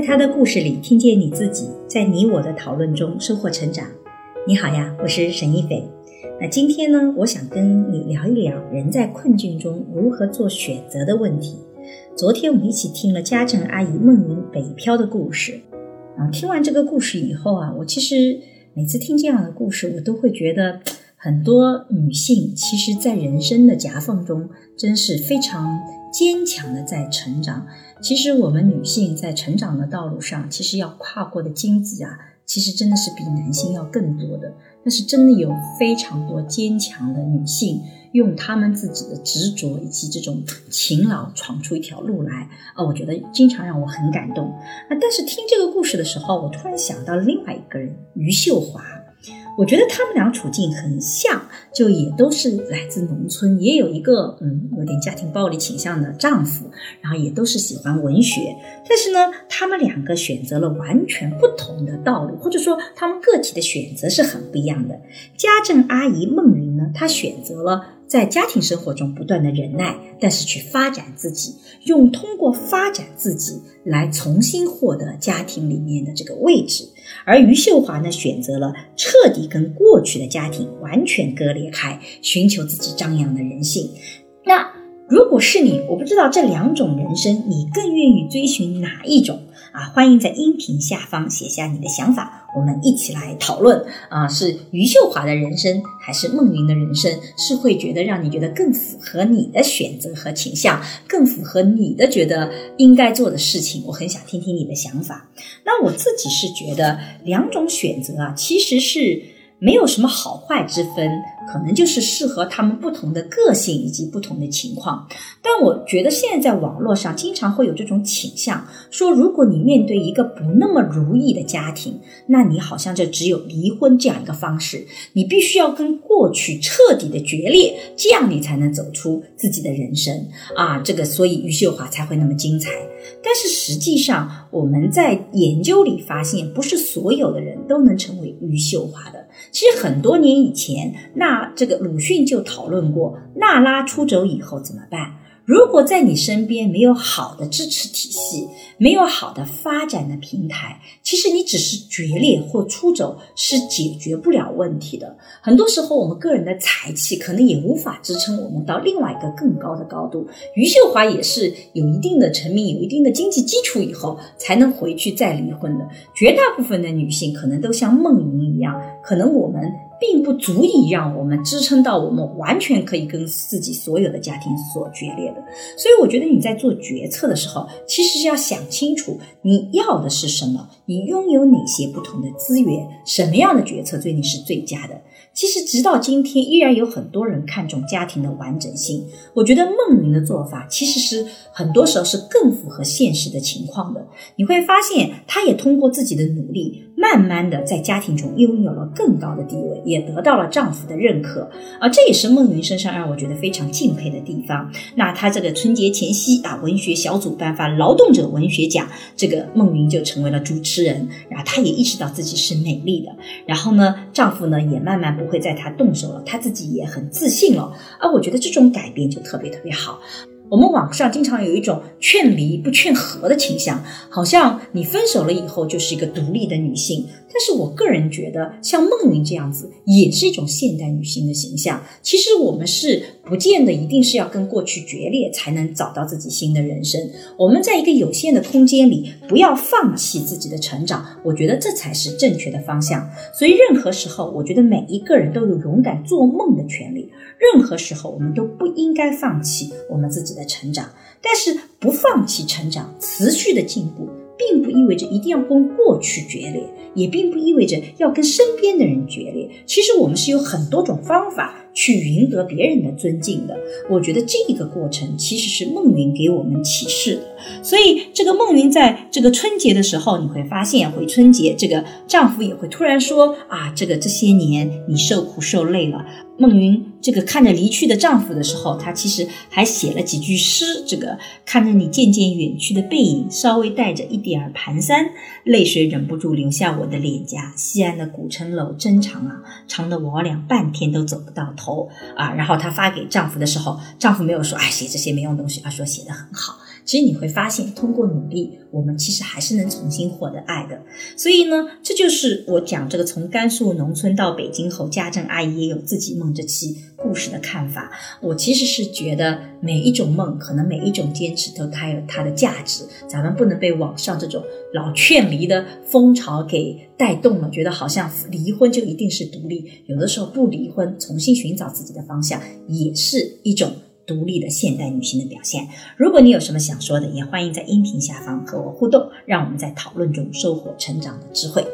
在他的故事里听见你自己，在你我的讨论中收获成长。你好呀，我是沈一斐。那今天呢，我想跟你聊一聊人在困境中如何做选择的问题。昨天我们一起听了家政阿姨梦云北漂的故事。啊，听完这个故事以后啊，我其实每次听这样的故事，我都会觉得很多女性其实，在人生的夹缝中，真是非常坚强的在成长。其实我们女性在成长的道路上，其实要跨过的荆棘啊，其实真的是比男性要更多的。但是真的有非常多坚强的女性，用她们自己的执着以及这种勤劳，闯出一条路来啊！我觉得经常让我很感动。啊，但是听这个故事的时候，我突然想到另外一个人，余秀华。我觉得他们俩处境很像，就也都是来自农村，也有一个嗯有点家庭暴力倾向的丈夫，然后也都是喜欢文学，但是呢，他们两个选择了完全不同的道路，或者说他们个体的选择是很不一样的。家政阿姨孟云呢，她选择了。在家庭生活中不断的忍耐，但是去发展自己，用通过发展自己来重新获得家庭里面的这个位置。而余秀华呢，选择了彻底跟过去的家庭完全割裂开，寻求自己张扬的人性。那如果是你，我不知道这两种人生，你更愿意追寻哪一种？啊，欢迎在音频下方写下你的想法，我们一起来讨论。啊，是余秀华的人生，还是孟云的人生？是会觉得让你觉得更符合你的选择和倾向，更符合你的觉得应该做的事情？我很想听听你的想法。那我自己是觉得两种选择啊，其实是。没有什么好坏之分，可能就是适合他们不同的个性以及不同的情况。但我觉得现在在网络上经常会有这种倾向，说如果你面对一个不那么如意的家庭，那你好像就只有离婚这样一个方式，你必须要跟过去彻底的决裂，这样你才能走出自己的人生啊！这个所以余秀华才会那么精彩。但是实际上我们在研究里发现，不是所有的人都能成为余秀华的。其实很多年以前，那这个鲁迅就讨论过，娜拉出走以后怎么办？如果在你身边没有好的支持体系，没有好的发展的平台，其实你只是决裂或出走是解决不了问题的。很多时候，我们个人的才气可能也无法支撑我们到另外一个更高的高度。余秀华也是有一定的成名、有一定的经济基础以后，才能回去再离婚的。绝大部分的女性可能都像孟云一样，可能我们。并不足以让我们支撑到我们完全可以跟自己所有的家庭所决裂的，所以我觉得你在做决策的时候，其实是要想清楚你要的是什么，你拥有哪些不同的资源，什么样的决策对你是最佳的。其实直到今天，依然有很多人看重家庭的完整性。我觉得孟云的做法其实是很多时候是更符合现实的情况的。你会发现，她也通过自己的努力。慢慢的，在家庭中拥有了更高的地位，也得到了丈夫的认可，而这也是孟云身上让我觉得非常敬佩的地方。那她这个春节前夕啊，文学小组颁发劳动者文学奖，这个孟云就成为了主持人，然后她也意识到自己是美丽的，然后呢，丈夫呢也慢慢不会在她动手了，她自己也很自信了，而我觉得这种改变就特别特别好。我们网上经常有一种劝离不劝和的倾向，好像你分手了以后就是一个独立的女性。但是我个人觉得，像孟云这样子也是一种现代女性的形象。其实我们是不见得一定是要跟过去决裂才能找到自己新的人生。我们在一个有限的空间里，不要放弃自己的成长，我觉得这才是正确的方向。所以任何时候，我觉得每一个人都有勇敢做梦的权利。任何时候，我们都不应该放弃我们自己的成长。但是不放弃成长，持续的进步。并不意味着一定要跟过去决裂，也并不意味着要跟身边的人决裂。其实我们是有很多种方法去赢得别人的尊敬的。我觉得这个过程其实是孟云给我们启示的。所以这个孟云在这个春节的时候，你会发现回春节，这个丈夫也会突然说啊，这个这些年你受苦受累了。孟云这个看着离去的丈夫的时候，她其实还写了几句诗。这个看着你渐渐远去的背影，稍微带着一点儿蹒跚，泪水忍不住流下我的脸颊。西安的古城楼真长啊，长的我俩半天都走不到头啊。然后她发给丈夫的时候，丈夫没有说哎写这些没用东西，而说写的很好。其实你会发现，通过努力，我们其实还是能重新获得爱的。所以呢，这就是我讲这个从甘肃农村到北京后，家政阿姨也有自己梦这期故事的看法。我其实是觉得每一种梦，可能每一种坚持都它有它的价值，咱们不能被网上这种老劝离的风潮给带动了，觉得好像离婚就一定是独立，有的时候不离婚，重新寻找自己的方向，也是一种。独立的现代女性的表现。如果你有什么想说的，也欢迎在音频下方和我互动，让我们在讨论中收获成长的智慧。